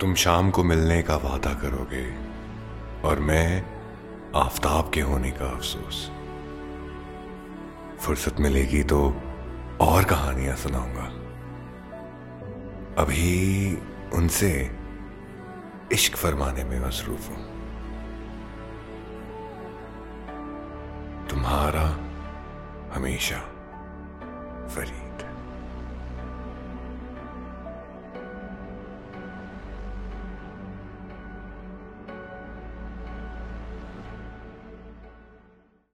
तुम शाम को मिलने का वादा करोगे और मैं आफताब के होने का अफसोस। फुर्सत मिलेगी तो और कहानियाँ सुनाऊँगा। अभी उनसे इश्क फरमाने में मसरूफ हूँ। तुम्हारा हमेशा फरीद।